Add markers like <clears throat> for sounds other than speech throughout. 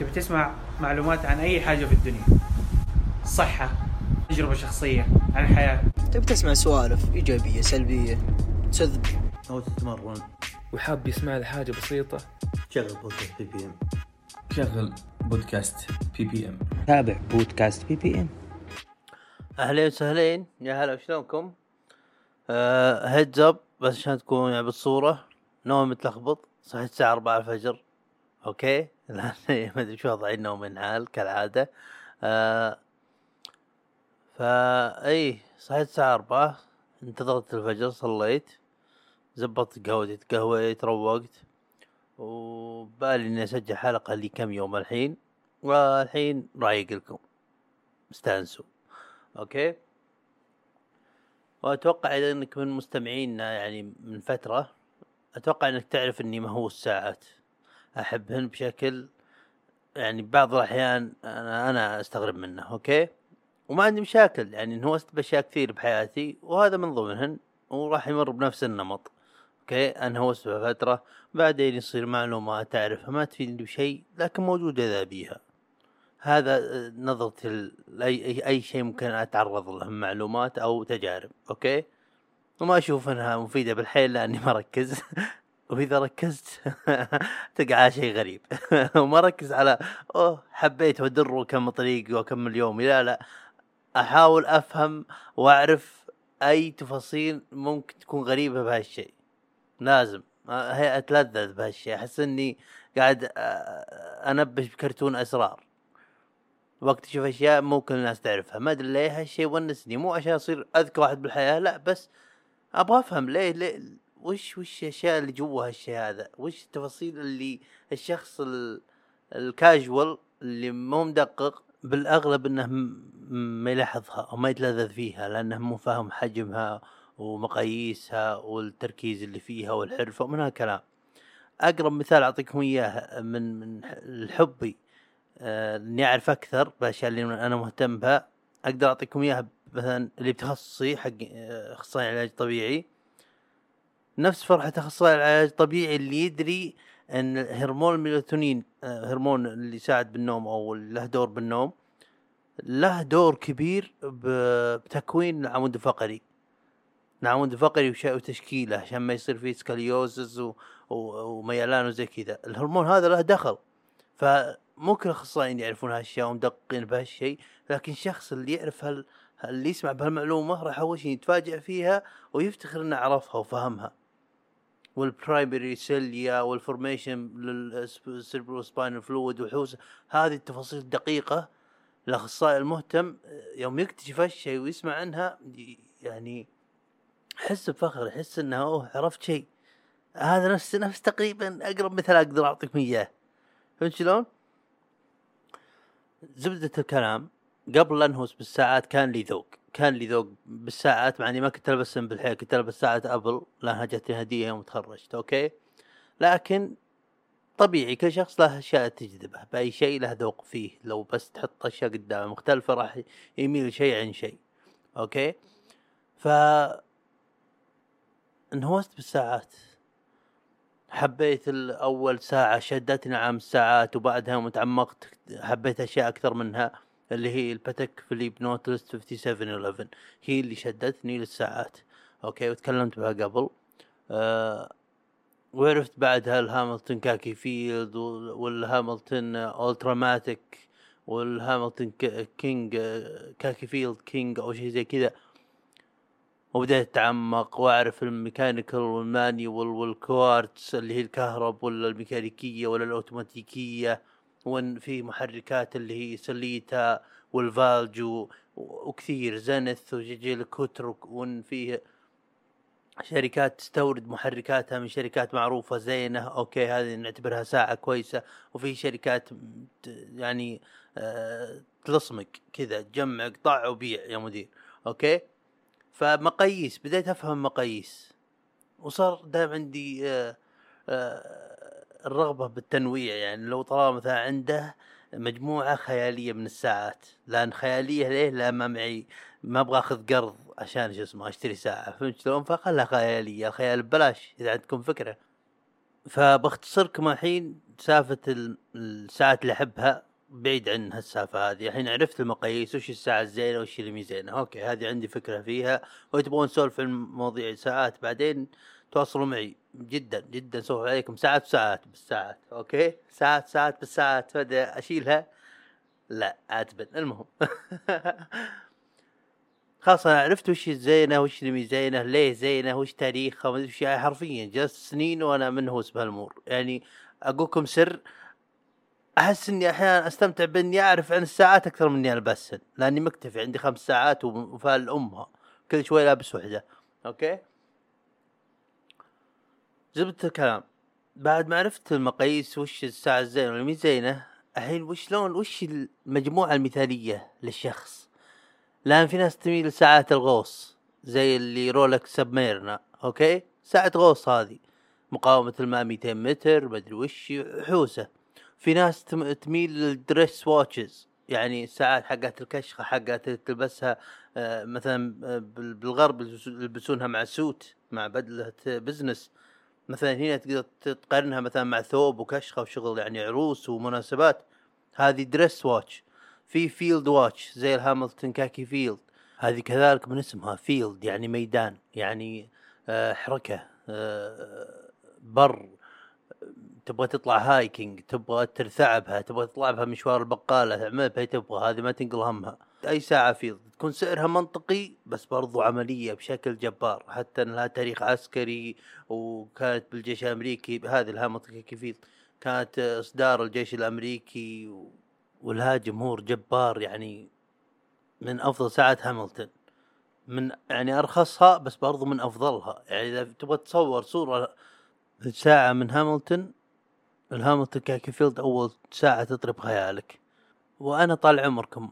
تبي تسمع معلومات عن أي حاجة في الدنيا. صحة تجربة شخصية عن الحياة تبي تسمع سوالف إيجابية سلبية تسذب أو تتمرن. وحاب يسمع حاجة بسيطة. شغل بودكاست بي بي ام شغل بودكاست بي بي ام تابع بودكاست بي بي ام أهلين وسهلين. يا هلا وشلونكم آه heads up بس عشان تكون يعني بالصورة. نوم متلخبط. صحيت الساعة 4 الفجر. أوكي؟ <laughs> لأن ما أدري شو وضعي النوم من حال كالعادة. آه فا إي صحيت الساعة 4 انتظرت الفجر صليت زبطت قهوتي تقهويت روقت وبالي إني أسجل حلقة لي كم يوم الحين والحين رايق لكم. استأنسوا. أوكي؟ وأتوقع إذا إنك من مستمعينا يعني من فترة أتوقع إنك تعرف إني مهووس ساعات أحبهن بشكل يعني بعض الأحيان أنا أنا أستغرب منه أوكي؟ وما عندي مشاكل يعني انهوست بأشياء كثير بحياتي وهذا من ضمنهن وراح يمر بنفس النمط أوكي؟ انهوست بفترة بعدين يصير معلومات تعرفها ما تفيدني بشيء لكن موجودة إذا بيها هذا آه، نظرتي لاي أي, شيء ممكن أتعرض له من معلومات أو تجارب أوكي؟ وما أشوف إنها مفيدة بالحيل لأني ما أركز. <laughs> وإذا ركزت <laughs> تقع على شيء غريب. <laughs> وما اركز على أوه حبيت وادر كم طريقي واكمل يومي لا لا. أحاول أفهم وأعرف أي تفاصيل ممكن تكون غريبة بهالشيء. لازم. هي أتلذذ بهالشيء. أحس إني قاعد انبش بكرتون أسرار. واكتشف أشياء ممكن الناس تعرفها. ما أدري ليه هالشيء ونسني. مو عشان أصير أذكى واحد بالحياة لا بس أبغى أفهم ليه ليه وش وش الأشياء اللي جوا هالشيء هذا؟ وش التفاصيل اللي الشخص ال- الكاجوال اللي مو مدقق بالأغلب إنه ما يلاحظها أو ما يتلذذ فيها لأنه مو فاهم حجمها ومقاييسها والتركيز اللي فيها والحرفه ومن هالكلام. أقرب مثال أعطيكم إياه من من حبي آه، إني أعرف أكثر بالأشياء اللي أنا مهتم بها أقدر أعطيكم إياها مثلا اللي بتخصصي حق آه، أخصائي علاج طبيعي. نفس فرحة أخصائي العلاج الطبيعي اللي يدري إن هرمون الميلاتونين آه، هرمون اللي يساعد بالنوم أو له دور بالنوم له دور كبير بتكوين العمود الفقري العمود الفقري وتشكيله عشان ما يصير فيه سكاليوزز. وميلان وزي كذا. الهرمون هذا له دخل. فمو كل الاخصائيين يعرفون هالاشياء ومدققين بهالشيء لكن الشخص اللي يعرف هال... اللي يسمع بهالمعلومة راح أول شيء يتفاجئ فيها ويفتخر إنه عرفها وفهمها. وال primary cilia وال formation لل cerebrospinal fluid والحوسه هذه التفاصيل الدقيقة الاخصائي المهتم يوم يكتشف هالشيء ويسمع عنها يعني يحس بفخر يحس إنه أوه عرفت شيء. هذا نفس نفس تقريبا أقرب مثال أقدر أعطيكم إياه. فهمت شلون؟ زبدة الكلام قبل لا انهوس بالساعات كان لي ذوق. كان لي ذوق بالساعات مع إني ما كنت البسهم بالحيل كنت ألبس ساعة أبل لانها جتني هدية يوم تخرجت أوكي؟ لكن طبيعي كل شخص له أشياء تجذبه بأي شيء له ذوق فيه لو بس تحط أشياء قدامه مختلفة راح يميل شيء عن شيء أوكي؟ ف انهوست بالساعات. حبيت اول ساعة شدتني عام الساعات وبعدها يوم تعمقت حبيت أشياء أكثر منها. اللي هي الباتك فيليب Nautilus 5711 هي اللي شدتني للساعات. أوكي وتكلمت بها قبل. آه وعرفت بعدها الهاملتون Khaki Field وال- والهاملتون التراماتيك والهاملتون King Khaki Field King أو شيء زي كذا. وبدأت أتعمق وأعرف ال mechanical وال manual وال quartz اللي هي الكهرب ولا الميكانيكية ولا الأوتوماتيكية وإن في محركات اللي هي سليتا والفالجو وكثير زنث وجيجر لوكولتر وإن فيه شركات تستورد محركاتها من شركات معروفة زينة أوكي هذه نعتبرها ساعة كويسة. وفي شركات يعني آه تلصمق كذا تجمع قطع وبيع يا مدير. أوكي؟ فمقاييس بديت أفهم مقاييس. وصار دائما عندي آه، آه، الرغبة بالتنويع يعني لو طلع مثلا عنده مجموعة خيالية من الساعات لأن خيالية ليه؟ لأن ما معي ما أبغى أخذ قرض عشان شو اسمه أشتري ساعة فهمت شلون؟ فخلها خيالية الخيال ببلاش إذا عندكم فكرة فبختصركم الحين سالفه ال- الساعات اللي أحبها بعيد عن هالسالفه هذه الحين عرفت المقاييس وش الساعة الزينة وش اللي مي زينة أوكي هذه عندي فكرة فيها وتبغون نسولف عن مواضيع ساعات بعدين تواصلوا معي. جدا جدا. سوالف عليكم ساعات وساعات بالساعات. أوكي؟ ساعات ساعات بالساعات. بدا أشيلها. لا عاتبا المهم. <laughs> خلاص أنا عرفت وش الزينه وش اللي مي زينة ليه زينة وش أدري وش يعني. حرفيا جلست سنين وأنا منهوس بهالامور يعني أقولكم سر أحس إني أحيانا أستمتع بإني أعرف عن الساعات أكثر من إني البسها لأني مكتفي عندي خمس ساعات وفال امها كل شوي لابس وحدة. أوكي؟ زبدة الكلام بعد ما عرفت المقاييس وش الساعة الزينة واللي زينة الحين وش لون وش المجموعة المثالية للشخص؟ لأن في ناس تميل لساعات الغوص زي اللي رولكس Submariner أوكي؟ ساعة غوص هذه. مقاومة الماء 200 متر مدري وش حوسة. في ناس تم- تميل لل dress watches يعني الساعات حقت الكشخة حقت تلبسها آه، مثلا آه، بال- بالغرب يلبس- يلبسونها مع suit مع بدلة business. مثلا هنا تقدر تقارنها مثلا مع ثوب وكشخة وشغل يعني عروس ومناسبات. هذه dress watch في field watch زي الهاملتون Khaki Field هذه كذلك من اسمها field يعني ميدان يعني آه، حركة آه، بر. تبغى تطلع hiking تبغى ترثع بها تبغى تطلع بها مشوار البقالة تعمل بها تبغى هذه ما تنقل همها. أي ساعة field تكون سعرها منطقي بس برضو عملية بشكل جبار حتى إن لها تاريخ عسكري وكانت بالجيش الأمريكي هذه الهاملتون Khaki Field كانت إصدار الجيش الأمريكي و... ولها جمهور جبار يعني من أفضل ساعات هاملتون. من يعني أرخصها بس برضو من أفضلها. يعني إذا تبغى تصور صورة ساعه من هاملتون الهاملتون Khaki Field أول ساعة تطري ببالك. وأنا طال عمركم.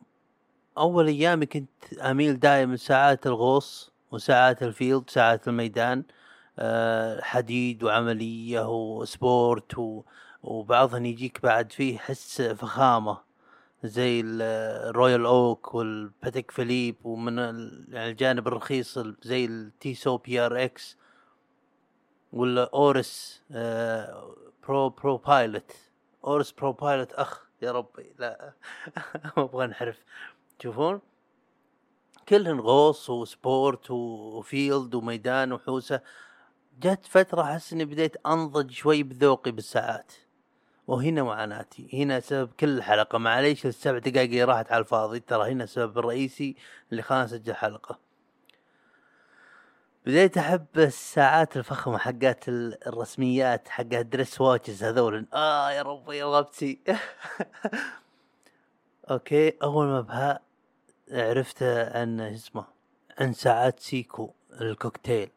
أول أيامي كنت أميل دائما ساعات الغوص وساعات ال field ساعات الميدان. آه، حديد وعملية و sport و وبعضهن يجيك بعد فيه حس فخامة. زي ال- ال Royal Oak والباتيك فيليب ومن يعني الجانب الرخيص ال- زي التي سو بي آر إكس. ولا أورس آه، Pro ProPilot أورس ProPilot أخ يا ربي لا <laughs> ما أبغى انحرف تشوفون كلهن غوص و sport و field وميدان وحوسة. جت فترة أحس إني بديت أنضج شوي بذوقي بالساعات. وهنا معاناتي هنا سبب كل الحلقة معليش السبع دقائق اللي راحت على الفاضي ترى هنا السبب الرئيسي اللي خلاني أسجل حلقة. بديت أحب الساعات الفخمة حقات ال- الرسميات حقات dress watches هذول. آه يا ربي يا ربتي. <laughs> أوكي أول ما بها عرفت عن اسمه عن ساعات سيكو الكوكتيل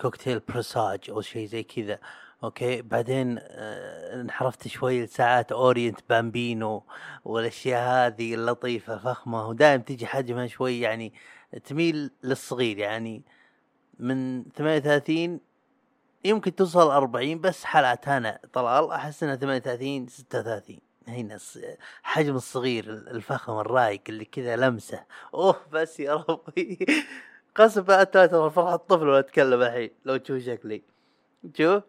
Cocktail Presage أو شيء زي كذا. أوكي بعدين آه، انحرفت شوي لساعات أورينت Bambino والأشياء هذه اللطيفة فخمة. ودائما تجي حجمها شوي يعني تميل للصغير يعني من 38 يمكن توصل 40 بس حالات أنا طلال أحس إنها 38 36 هنا حجم الصغير الفخم الرايق اللي كذا لمسه. أوه بس يا ربي. <laughs> قسم بقى ترى فرحة طفل وأنا أتكلم الحين لو تشوف شكلي. شوف.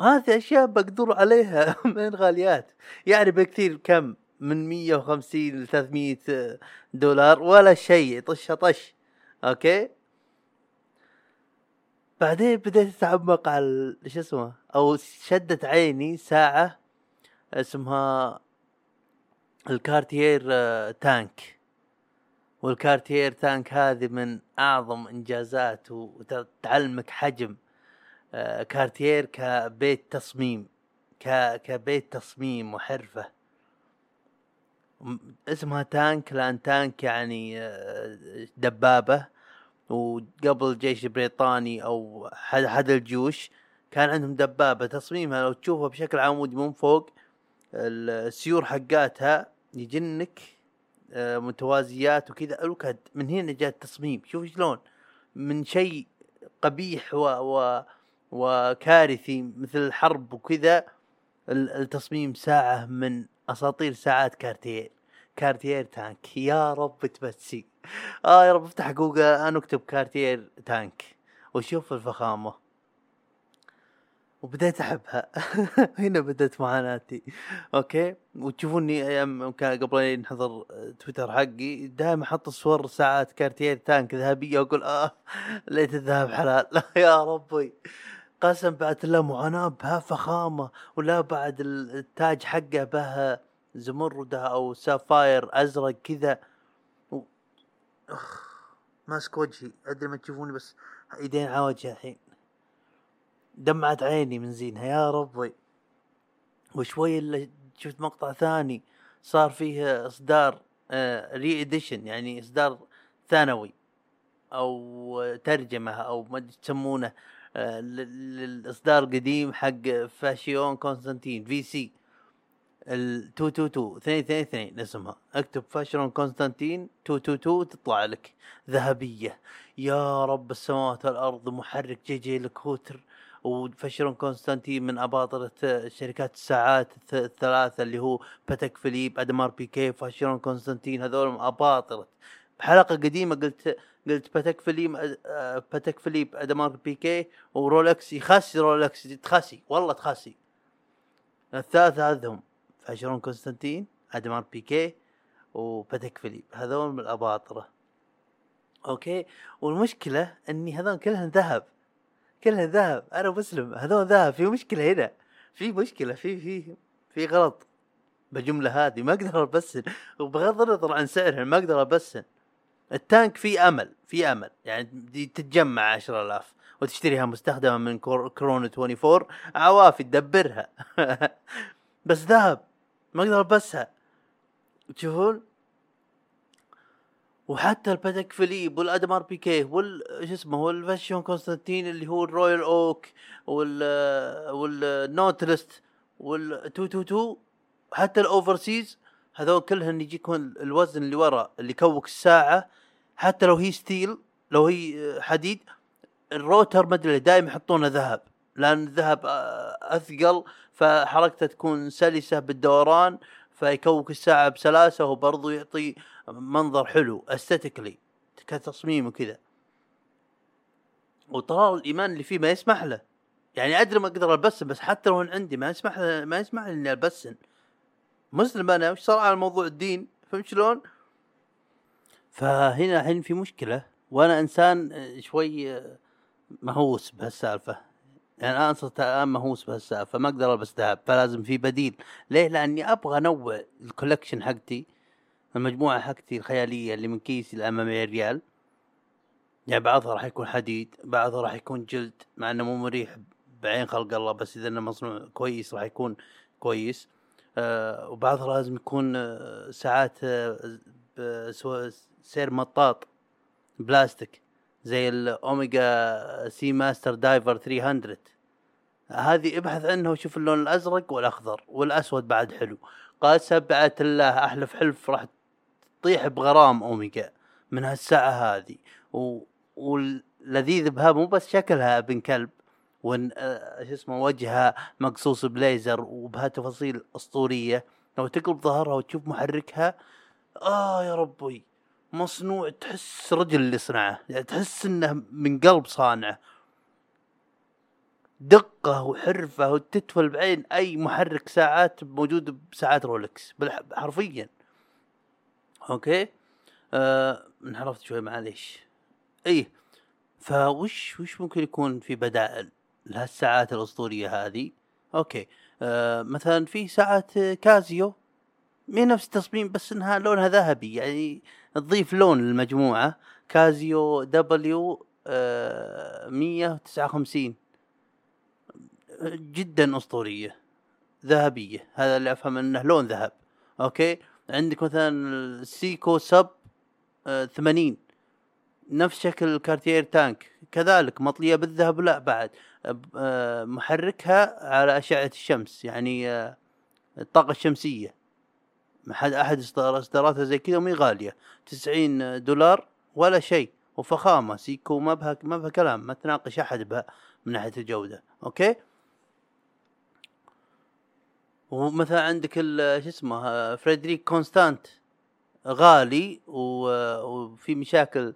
هذه أشياء بقدر عليها <laughs> من غاليات يعني بكثير كم؟ من 150 ل 300 دولار ولا شيء طش طش. أوكي؟ بعدين بديت اتعمق على شو اسمه أو شدت عيني ساعة اسمها الكارتير آه، Tank. والكارتير Tank هذه من أعظم إنجازات وتعلمك حجم آه، كارتير كبيت تصميم كبيت تصميم وحرفة. اسمها Tank لأن tank يعني آه، دبابة. وقبل الجيش البريطاني أو حد حد الجيوش كان عندهم دبابة تصميمها لو تشوفها بشكل عمودي من فوق السيور حقاتها يجنك آه، متوازيات وكذا. الوكد من هنا جاء التصميم. شوف شلون. من شيء قبيح و, و وكارثي مثل الحرب وكذا ال- التصميم ساعة من أساطير ساعات Cartier Cartier Tank. يا رب تبسي آه يا رب أفتح جوجل أنا أكتب Cartier Tank وشوف الفخامة. وبديت أحبها. <laughs> هنا بدأت معاناتي. أوكي؟ وتشوفوني أيام قبل لا ينحضر تويتر حقي دائما أحط صور ساعات Cartier Tank ذهبيه واقول آه ليت الذهب حلال. <laughs> يا ربي. قسم بعد الله معاناة بها فخامة ولا بعد التاج حقه بها زمردة أو sapphire أزرق كذا. أخ ماسك وجهي أدري ما تشوفوني بس إيدين على وجهي الحين. دمعت عيني من زينها يا ربي. وشوي إلا شفت مقطع ثاني صار فيه إصدار re-edition يعني إصدار ثانوي أو ترجمة أو ما تسمونه آه، لل- للإصدار القديم حق Vacheron Constantin VC. ال 222 222 اسمها اكتب Vacheron Constantin 222 تطلع لك. ذهبية. يا رب السماوات والأرض محرك Jaeger-LeCoultre. و Vacheron Constantin من أباطرة شركات الساعات الث- الثلاثة اللي هو Patek Philippe Audemars Piguet Vacheron Constantin هذول من أباطرة. بحلقة قديمة قلت قلت Patek Philippe Patek Philippe Audemars Piguet و Rolex. يخسي Rolex تخسي. والله تخسي. الثلاثة هذهم. Vacheron Constantin Audemars Piguet و Patek Philippe. هذول من الأباطرة. أوكي؟ والمشكلة إني هذول كلهم ذهب. كلها ذهب. أنا مسلم. هذول ذهب. في مشكلة هنا. في مشكلة. في في في غلط بالجملة هذه. ما أقدر أبسن. وبغض النظر عن سعرها ما أقدر أبسن. ال Tank فيه أمل. في أمل. يعني تتجمع 10000 وتشتريها مستخدمة من Chrono 24 عوافي تدبرها. <laughs> بس ذهب. ما أقدر ألبسها. تشوفون وحتى ال Patek Philippe وال Audemars Piguet وال شو اسمه وال Vacheron Constantin اللي هو ال Royal Oak وال وال Nautilus وال 222 حتى ال Overseas هذول كلهن يجيكون الوزن اللي ورا اللي كوك الساعة. حتى لو هي steel لو هي حديد ال rotor ما أدري دائما يحطونه ذهب. لأن الذهب آه، أثقل فحركته تكون سلسة بالدوران فيكوك الساعة بسلاسة وبرضه يعطي منظر حلو aesthetically كتصميم وكذا. وطرار الإيمان اللي فيه ما يسمح له. يعني أدري ما أقدر البسن بس حتى لو عندي ما يسمح له ما يسمح لي إني ألبسن. مسلم أنا وش صار على موضوع الدين؟ فهمت شلون؟ فهنا الحين في مشكلة وأنا إنسان آه، شوي آه، مهووس بهالسالفة. يعني أنا صرت الآن مهووس بهالسالفه ما أقدر ألبس ذهب فلازم في بديل. ليه؟ لأني أبغى أنوع الكولكشن حقتي المجموعة حقتي الخيالية اللي من كيسي الامامي ريال. يعني بعضها راح يكون حديد بعضها راح يكون جلد مع إنه مو مريح بعين خلق الله بس إذا إنه مصنوع كويس راح يكون كويس. آه وبعضها لازم يكون آه ساعات آه سير مطاط بلاستيك. زي ال Omega Seamaster Diver 300 هذه ابحث عنها وشوف اللون الأزرق والأخضر والأسود بعد حلو. قسم بعد الله أحلف حلف راح تطيح بغرام اوميجا من هالساعة هذه. و... واللذيذ بها مو بس شكلها ابن كلب وإن آه، شو اسمه وجهها مقصوص بليزر وبها تفاصيل أسطورية. لو تقلب ظهرها وتشوف محركها آه يا ربي. مصنوع تحس رجل اللي صنعه يعني تحس إنه من قلب صانعه. دقة وحرفة وتتفل بعين أي محرك ساعات موجود بساعات Rolex حرفيا. أوكي؟ آه انحرفت شوي معليش. إيه فوش وش ممكن يكون في بدائل لهالساعات الأسطورية هذه؟ أوكي. آه مثلا في ساعات Casio. مي نفس التصميم بس إنها لونها ذهبي يعني تضيف لون للمجموعة. Casio W A 159 جدا أسطورية ذهبية. هذا اللي أفهم إنه لون ذهب أوكي؟ عندك مثلا ال Seiko SUP آه 80 نفس شكل ال Cartier Tank. كذلك مطلية بالذهب لا بعد. آه، محركها على أشعة الشمس يعني الطاقة الشمسية. أحد احد اصداراتها زي كذا ومي غالية. 90 دولار ولا شيء. وفخامة Seiko ما بها ما بها كلام ما تناقش أحد بها من ناحية الجودة. أوكي؟ ومثلا عندك شو اسمه Frederique Constant غالي وفي مشاكل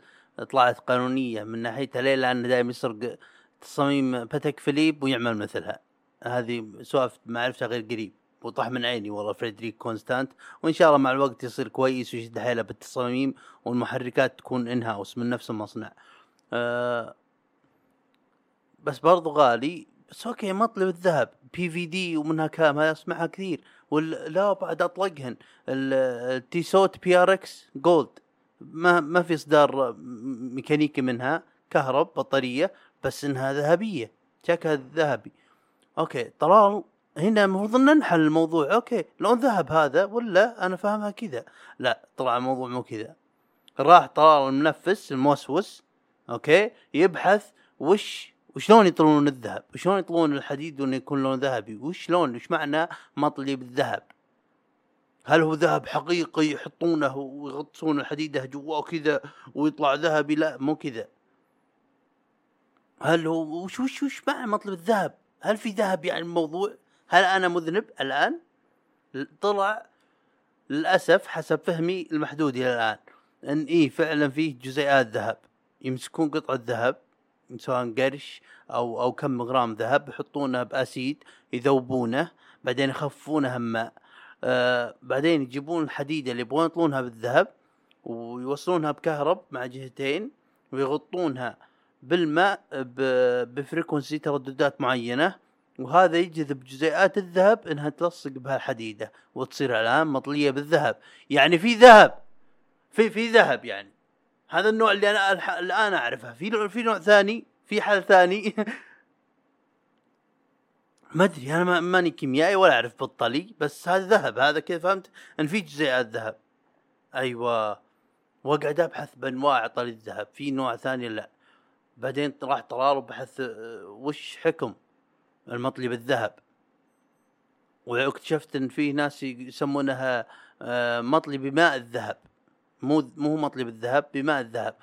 طلعت قانونية من ناحيته ليه؟ لأنه دائما يسرق تصاميم Patek Philippe ويعمل مثلها. هذه سوالف ما عرفتها غير قريب. وطاح من عيني والله Frederique Constant. وإن شاء الله مع الوقت يصير كويس ويشد حيله بالتصاميم والمحركات تكون in-house من نفس المصنع. أه بس برضو غالي بس أوكي مطلب الذهب بي في دي ومنها هذا أسمعها كثير. وال لا بعد أطلقهن التي صوت بي ار إكس جولد ما ما في إصدار ميكانيكي منها كهرب بطارية بس إنها ذهبية. شكلها ذهبي. أوكي طلال هنا المفروض إن ننحل الموضوع. أوكي لون ذهب هذا ولا أنا فاهمها كذا؟ لا طلع الموضوع مو كذا. راح طلال المنفس الموسوس أوكي يبحث وش وشلون يطلون الذهب؟ وشلون يطلون الحديد وإنه يكون لون ذهبي؟ وشلون؟ وش معنى مطلي بالذهب؟ هل هو ذهب حقيقي يحطونه ويغطسون الحديده جواه كذا ويطلع ذهبي؟ لا مو كذا. هل هو وش وش وش معنى مطلب الذهب هل في ذهب يعني الموضوع هل أنا مذنب الآن؟ طلع للأسف حسب فهمي المحدود إلى الآن. إن إيه فعلا فيه جزيئات ذهب. يمسكون قطعة ذهب سواء قرش أو أو كم غرام ذهب يحطونه بأسيد يذوبونه بعدين يخففونه ماء. آه بعدين يجيبون الحديده اللي يبغون يطلونها بالذهب ويوصلونها بكهرب مع جهتين ويغطونها بالماء بفريكونسي ترددات معينة. وهذا يجذب جزيئات الذهب إنها تلصق بها الحديده وتصير الآن مطلية بالذهب. يعني في ذهب في في ذهب يعني. هذا النوع اللي أنا الآن أعرفه. في في نوع ثاني في حل ثاني. <laughs> ما أدري أنا ما- ماني كيميائي ولا أعرف بالطلي بس هذا ذهب. هذا كذا فهمت؟ إن في جزيئات ذهب. أيوه. واقعد أبحث بانواع طلي الذهب في نوع ثاني لا. بعدين راح طلال وبحث آه، وش حكم؟ المطلي بالذهب واكتشفت إن في ناس يسمونها آه، مطلي بماء الذهب. مو مو مطلي بالذهب بماء الذهب.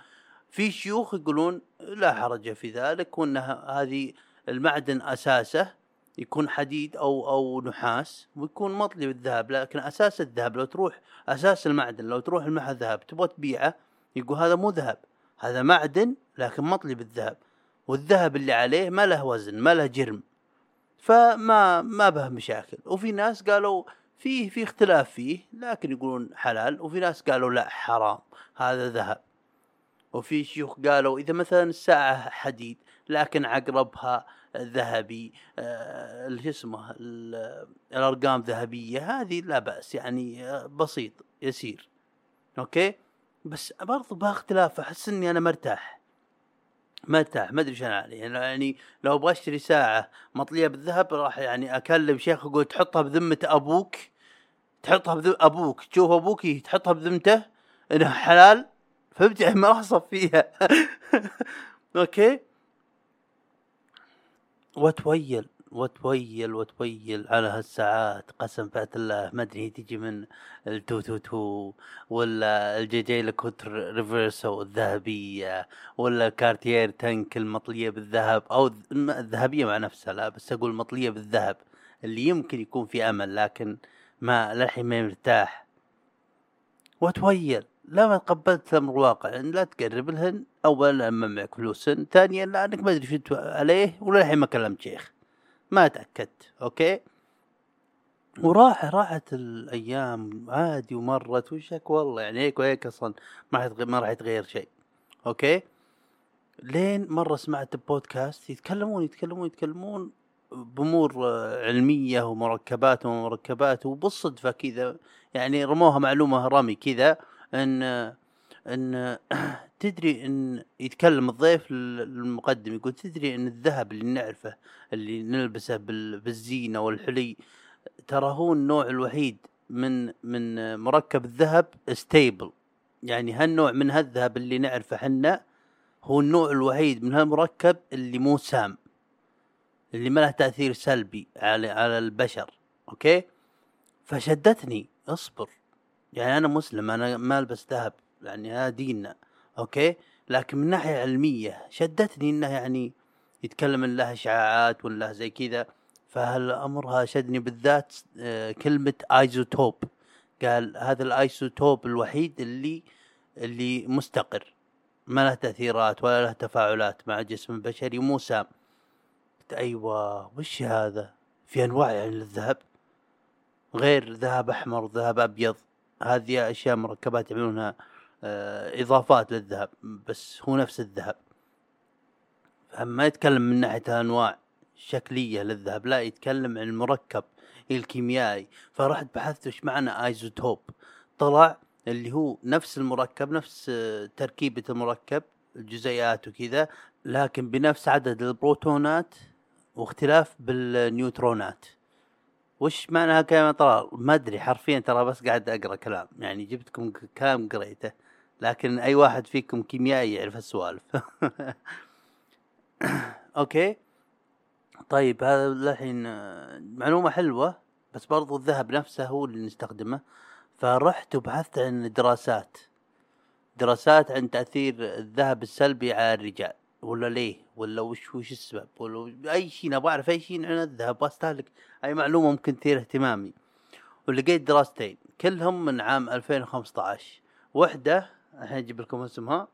في شيوخ يقولون لا حرج في ذلك وانها هذه المعدن أساسه يكون حديد أو أو نحاس ويكون مطلي بالذهب لكن أساس الذهب لو تروح أساس المعدن لو تروح المحل ذهب تبغى تبيعه يقول هذا مو ذهب. هذا معدن لكن مطلي بالذهب والذهب اللي عليه ما له وزن ما له جرم. فما ما به مشاكل. وفي ناس قالوا فيه في اختلاف فيه لكن يقولون حلال. وفي ناس قالوا لا حرام. هذا ذهب. وفي شيوخ قالوا إذا مثلا الساعة حديد لكن عقربها ذهبي آه، اللي اسمه ال- الأرقام ذهبية هذه لا بأس. يعني آه، بسيط يسير. أوكي؟ بس برضو بها اختلاف أحس إني أنا مرتاح. مرتاح ما أدري إيش أنا عليه يعني- لو أبغى أشتري ساعة مطلية بالذهب راح يعني أكلم شيخ أقول تحطها بذمة أبوك تحطها بذم أبوك تشوف أبوك تحطها بذمته انها حلال؟ فهمت؟ يعني ما راح فيها. <laughs> أوكي؟ وتويل وتويل وتويل على هالساعات. قسم بعت الله ما أدري تجي من التو تو تو ولا الجي جي لكوت ريفرسو الذهبية ولا كارتير تنك المطلية بالذهب أو الذهبية مع نفسها لا بس أقول مطلية بالذهب اللي يمكن يكون في أمل لكن ما للحين ما مرتاح. وتويل لا ما تقبلت الامر الواقع لا تقرب لهن اولا لما معك فلوس ثانيا لانك ما أدري شو عليه وللحين ما كلمت شيخ. ما تأكدت أوكي؟ وراح راحت الأيام عادي ومرت وشك والله يعني هيك وهيك أصلا ما ما راح يتغير شيء أوكي؟ لين مرة سمعت بودكاست يتكلمون يتكلمون يتكلمون بأمور علمية ومركبات ومركبات وبالصدفة كذا يعني رموها معلومة رمي كذا إن إن <clears throat> تدري إن يتكلم الضيف المقدم يقول تدري إن الذهب اللي نعرفه اللي نلبسه بال- بالزينة والحلي ترى هو النوع الوحيد من من مركب الذهب stable يعني هالنوع من هالذهب اللي نعرفه حنا هو النوع الوحيد من هالمركب اللي مو سام اللي ما له تأثير سلبي على على البشر. okay؟ فشدتني اصبر. يعني أنا مسلم أنا ما ألبس ذهب. يعني هذا ديننا okay؟ لكن من ناحية علمية شدتني إنه يعني يتكلم إن له اشعاعات ولا زي كذا. فهالامر شدني بالذات؟ آه، كلمة isotope. قال هذا ال isotope الوحيد اللي اللي مستقر. ما له تأثيرات ولا له تفاعلات مع الجسم البشري مو سام. قلت أيوه وش هذا؟ في أنواع يعني للذهب غير ذهب أحمر ذهب أبيض. هذه أشياء مركبات يعملونها إضافات للذهب بس هو نفس الذهب. ما يتكلم من ناحية أنواع شكلية للذهب لا يتكلم عن المركب الكيميائي. فرحت بحثت وش معنى isotope؟ طلع اللي هو نفس المركب نفس آه، تركيبة المركب الجزيئات وكذا لكن بنفس عدد البروتونات واختلاف بالنيوترونات. وش معنى هالكلمة طلال ما أدري حرفيا ترى بس قاعد أقرأ كلام يعني جبتكم كلام قريته. لكن أي واحد فيكم كيميائي يعرف السوالف. <laughs> أوكي؟ طيب هذا الحين آه، معلومة حلوة بس برضو الذهب نفسه هو اللي نستخدمه. فرحت وبحثت عن دراسات. دراسات عن تأثير الذهب السلبي على الرجال. ولا ليه؟ ولا وش وش السبب؟ ولا أي شيء نبغى أعرف أي شيء عن الذهب وأستهلك أي معلومة ممكن تثير اهتمامي. ولقيت دراستين كلهم من عام 2015 واحدة الحين أجيب لكم اسمها.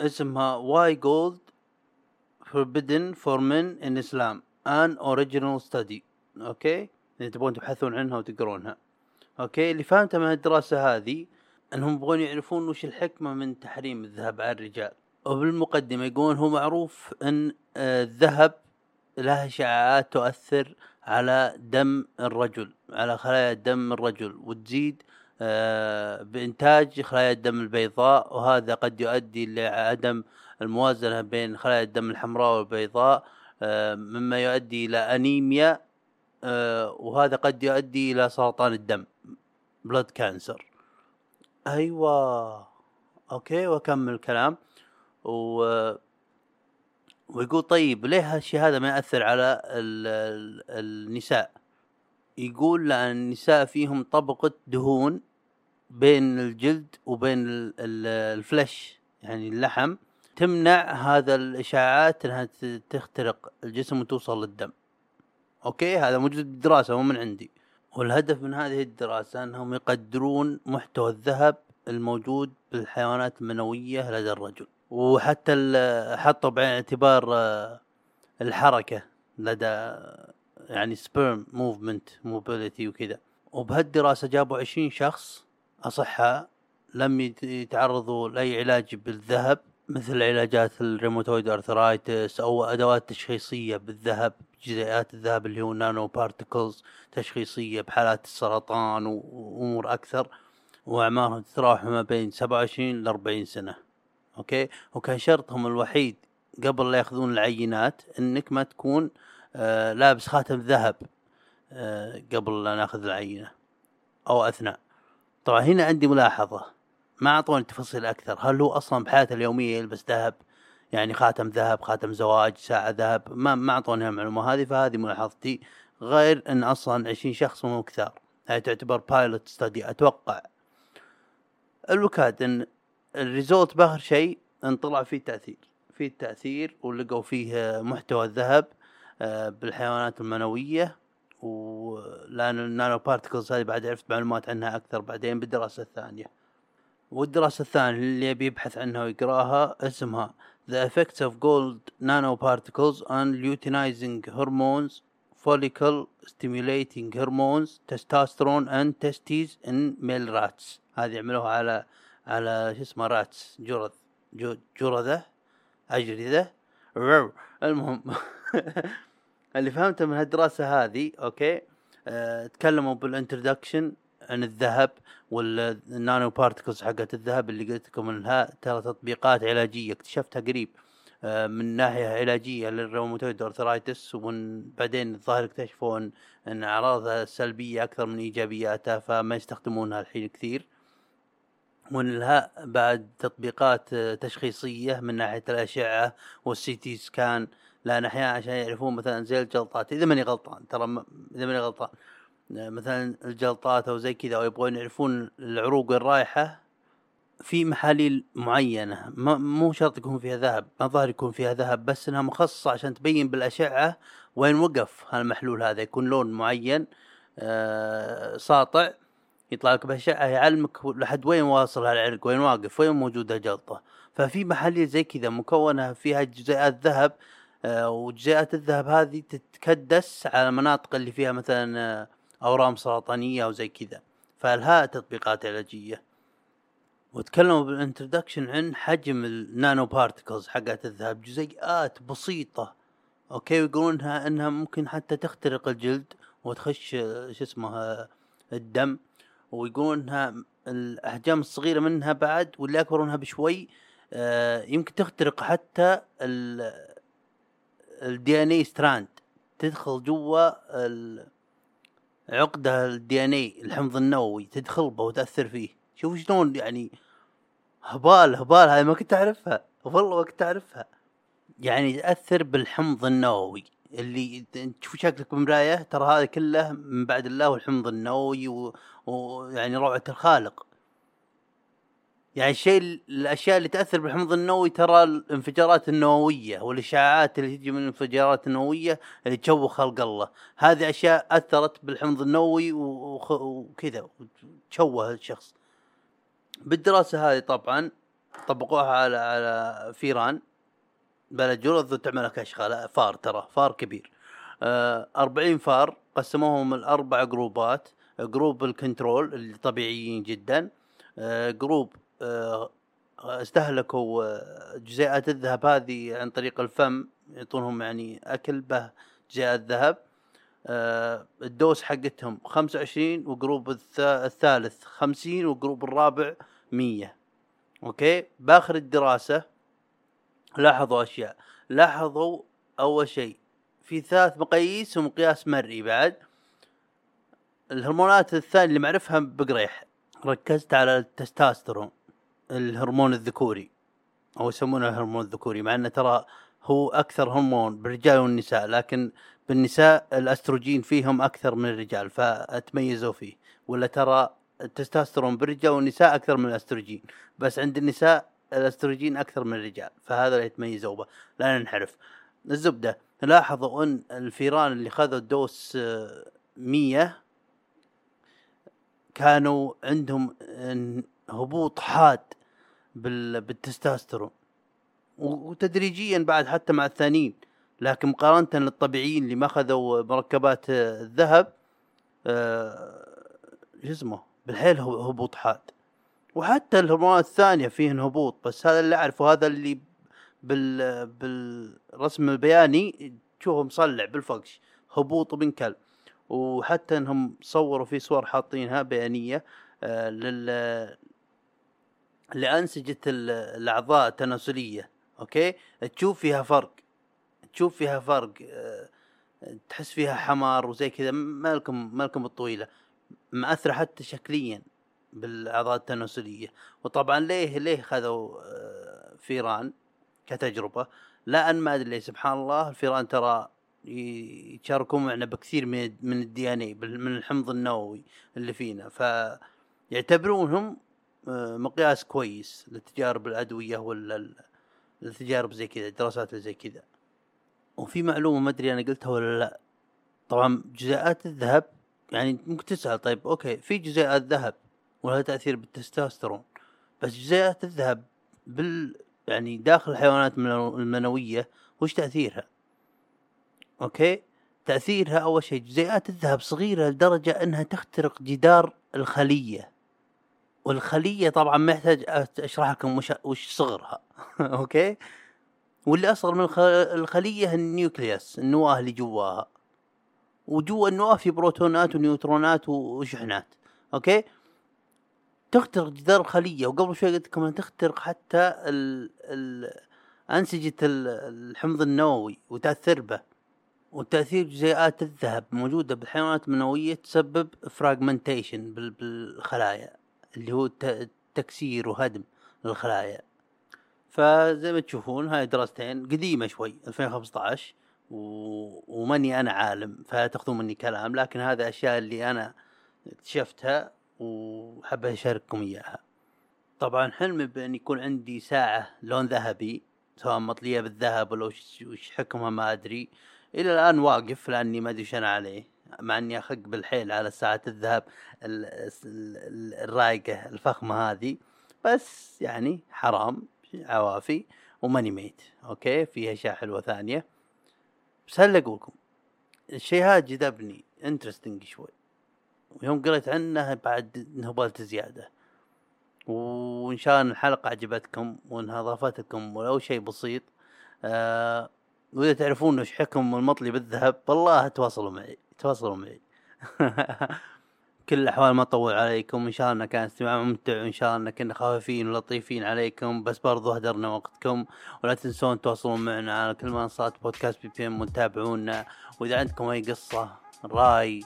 اسمها why gold forbidden for men in Islam an original study okay؟ إذا تبغون تبحثون عنها وتقرونها. okay؟ اللي فهمته من الدراسة هذه إنهم يبغون يعرفون وش الحكمة من تحريم الذهب على الرجال. وبالمقدمة يقولون هو معروف إن آه، الذهب له اشعاعات تؤثر على دم الرجل على خلايا دم الرجل وتزيد آه، بإنتاج خلايا الدم البيضاء وهذا قد يؤدي لعدم الموازنة بين خلايا الدم الحمراء والبيضاء آه، مما يؤدي إلى أنيميا آه، وهذا قد يؤدي إلى سرطان الدم blood cancer أيوه okay وأكمل الكلام. و ويقول طيب ليه هالشيء هذا ما ياثر على ال... ال... النساء؟ يقول لأن النساء فيهم طبقة دهون بين الجلد وبين ال... ال... الفلش يعني اللحم تمنع هذا الاشعاعات إنها تخترق الجسم وتوصل للدم. أوكي؟ هذا موجود بالدراسه مو من عندي. والهدف من هذه الدراسة إنهم يقدرون محتوى الذهب الموجود بالحيوانات المنوية لدى الرجل. وحتى حطوا بعين الاعتبار الحركة لدى يعني sperm movement mobility وكذا. وبهالدراسة جابوا 20 شخص أصحاء لم يت- يتعرضوا لأي علاج بالذهب مثل علاجات ال rheumatoid arthritis أو أدوات تشخيصية بالذهب جزيئات الذهب اللي هو nanoparticles تشخيصية بحالات السرطان وأمور أكثر. وأعمارهم تتراوح ما بين 27 ل 40 سنة. أوكي؟ وكان شرطهم الوحيد قبل لا يأخذون العينات إنك ما تكون آه لابس خاتم ذهب آه قبل لا نأخذ العينة أو أثناء. طبعا هنا عندي ملاحظة. ما أعطوني تفاصيل أكثر. هل هو أصلا بحياته اليومية يلبس ذهب؟ يعني خاتم ذهب خاتم زواج ساعة ذهب. ما ما أعطوني المعلومه هذه فهذه ملاحظتي. غير إن أصلا 20 شخص مو كثار. هاي تعتبر pilot study أتوقع الوكاد إن ال result بآخر شيء إن طلع فيه تاثير فيه تاثير ولقوا فيه محتوى الذهب آه، بالحيوانات المنوية. ولأن ال nanoparticles هذه بعد عرفت معلومات عنها أكثر بعدين بالدراسة الثانية. والدراسة الثانية اللي يبي يبحث عنها ويقرأها اسمها The effects of gold nanoparticles on luteinizing hormones follicle stimulating hormones testosterone and testes in male rats. هذه عملوها على على شو اسمه rats جرذ جرذة أجرذة. المهم. <laughs> اللي فهمته من هالدراسة هذه okay؟ أه تكلموا بال introduction عن الذهب وال nanoparticles حقت الذهب اللي قلت لكم إنها ترى تطبيقات علاجية اكتشفتها قريب آه، من ناحية علاجية لل rheumatoid arthritis ومن بعدين الظاهر اكتشفوا ان إن أعراضها سلبيه أكثر من إيجابياتها فما يستخدمونها الحين كثير. وإن لها بعد تطبيقات آه، تشخيصية من ناحية الأشعة وال CT scan لأن أحيانا عشان يعرفون مثلا زي الجلطات إذا ماني غلطان ترى إذا ماني غلطان. مثلا الجلطات أو زي كذا أو يبغون يعرفون العروق وين رايحة في محاليل معينة ما مو شرط يكون فيها ذهب ما ظاهر يكون فيها ذهب بس إنها مخصصة عشان تبين بالأشعة وين وقف هالمحلول هذا. يكون لون معين آه ساطع يطلع لك بأشعة يعلمك لحد وين واصل هالعرق وين واقف وين موجوده جلطه ففي محاليل زي كذا مكونة فيها جزيئات ذهب وجزيئات الذهب هذه تتكدس على المناطق اللي فيها مثلا آه، أورام سرطانية أو زي كذا. فلها تطبيقات علاجيه وتكلموا بال introduction عن حجم ال nano particles حقت الذهب. جزيئات بسيطة. أوكي؟ ويقولون إنها ممكن حتى تخترق الجلد وتخش شو اسمه الدم. ويقولون انها الأحجام الصغيرة منها بعد واللي اكبر منها بشوي آه، يمكن تخترق حتى ال DNA strand تدخل جوا عقدة ال DNA الحمض النووي تدخل به وتأثر فيه. شوف شلون يعني هبال هبال هاي ما كنت أعرفها. والله ما كنت أعرفها. يعني تأثر بالحمض النووي. اللي تشوف شكلك بمراية ترى هذا كله من بعد الله والحمض النووي و- ويعني روعة الخالق. يعني الشيء الأشياء اللي تأثر بالحمض النووي ترى الانفجارات النووية والاشعاعات اللي تجي من الانفجارات النووية اللي تشوه خلق الله. هذه أشياء أثرت بالحمض النووي وكذا وتشوه الشخص. بالدراسة هذه طبعا طبقوها على على فيران. بلد جرذ تعمل كشخه لا فار ترى فار كبير. آه 40 فار قسموهم لأربع جروبات. group ال control اللي طبيعيين جدا. آه group استهلكوا آه، جزيئات الذهب هذه عن طريق الفم يعطونهم يعني أكل به جزيئات ذهب. آه ال dose حقتهم 25 و group الث- الثالث 50 و group الرابع 100 أوكي؟ بآخر الدراسة لاحظوا أشياء. لاحظوا أول شيء في ثلاث مقاييس ومقياس مرئي بعد. الهرمونات الثانية اللي معرفها بقريح ركزت على التستاسترون. الهرمون الذكوري أو يسمونه الهرمون الذكوري مع إنه ترى هو أكثر هرمون بالرجال والنساء لكن بالنساء الأستروجين فيهم أكثر من الرجال فتميزوا فيه. ولا ترى التستوستيرون بالرجال والنساء أكثر من الأستروجين بس عند النساء الأستروجين أكثر من الرجال فهذا اللي يتميزوا به. لا ننحرف. الزبدة لاحظوا أن الفيران اللي خذوا الدوس آه، 100 كانوا عندهم آه، هبوط حاد بال- بالتستوستيرون و- وتدريجيا بعد حتى مع الثانيين. لكن مقارنة للطبيعيين اللي ما أخذوا مركبات آه، الذهب آه، شو اسمه بالحيل هبوط حاد. وحتى الهرمونات الثانية فيهن هبوط بس هذا اللي أعرفه هذا اللي بال بالرسم البياني تشوفه مصلع بالفقش هبوط من كلب. وحتى إنهم صوروا في صور حاطينها بيانية آه، لل لأنسجة ال- الأعضاء التناسلية أوكي؟ تشوف فيها فرق تشوف فيها فرق آه، تحس فيها احمرار وزي كذا ما لكم ما لكم الطويلة. مأثرة حتى شكليا بالأعضاء التناسلية. وطبعا ليه ليه خذوا آه، فيران كتجربة؟ لأن ما ليه سبحان الله الفيران ترى يتشاركون معنا بكثير من من ال DNA من الحمض النووي اللي فينا. فيعتبرونهم آه، مقياس كويس للتجارب الادويه ولا ال- التجارب زي كذا الدراسات اللي زي كذا. وفي معلومة ما أدري أنا قلتها ولا لا. طبعا جزيئات الذهب يعني ممكن تسأل طيب أوكي في جزيئات ذهب ولها تأثير بالتستوستيرون. بس جزيئات الذهب بال يعني داخل الحيوانات المنو- المنوية وش تأثيرها؟ أوكي؟ تأثيرها أول شيء جزيئات الذهب صغيرة لدرجة أنها تخترق جدار الخلية. والخلية طبعا أت- أشرح لكم وش وش صغرها. <laughs> أوكي؟ واللي أصغر من الخ- الخلية ال nucleus النواة اللي جواها. وجوا النواة في بروتونات ونيوترونات وشحنات. أوكي؟ تخترق جدار الخلية. وقبل شوي قلت لكم تخترق حتى ال ال ال- الحمض النووي وتاثر به. وتأثير جزيئات الذهب موجودة بالحيوانات المنوية تسبب fragmentation بالخلايا. اللي هو تكسير وهدم للخلايا فزي ما تشوفون هاي دراستين قديمة شوي 2015 و... وماني أنا عالم فلا تاخذون مني كلام لكن هذا أشياء اللي أنا اكتشفتها وحابة أشارككم إياها. طبعا حلمي بأن يكون عندي ساعة لون ذهبي سواء مطلية بالذهب ولا وش, حكمها ما أدري. إلى الآن واقف لأني ما أدري أنا عليه. مع إني أخق بالحيل على ساعة الذهب ال- ال- الرايقة الفخمة هذه. بس يعني حرام عوافي وماني ميت. أوكي؟ في أشياء حلوة ثانية. بس هل اقولكم الشيء هذا جذبني interesting شوي. ويوم قريت عنه بعد انهبلت زيادة. وإن شاء الله الحلقة عجبتكم وإنها اضافت لكم ولو شيء بسيط آه وإذا تعرفون وش حكم المطلي بالذهب والله تواصلوا معي. تواصلوا معي. <laughs> كل الأحوال ما أطول عليكم إن شاء الله كان استماع ممتع وإن شاء الله كنا خفيفين ولطيفين عليكم بس برضو هدرنا وقتكم. ولا تنسون تواصلون معنا على كل منصات بودكاست بي بي إم وتابعونا وإذا عندكم أي قصة رأي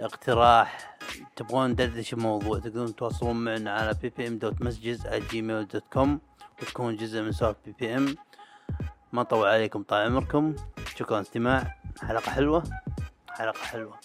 اقتراح تبغون ندردش الموضوع تقدرون تواصلون معنا على PPM dot messages Gmail dot com وتكون جزء من سوالف PPM. ما طول عليكم طال عمركم. شكرا استماع. حلقة حلوة. حلقة حلوة.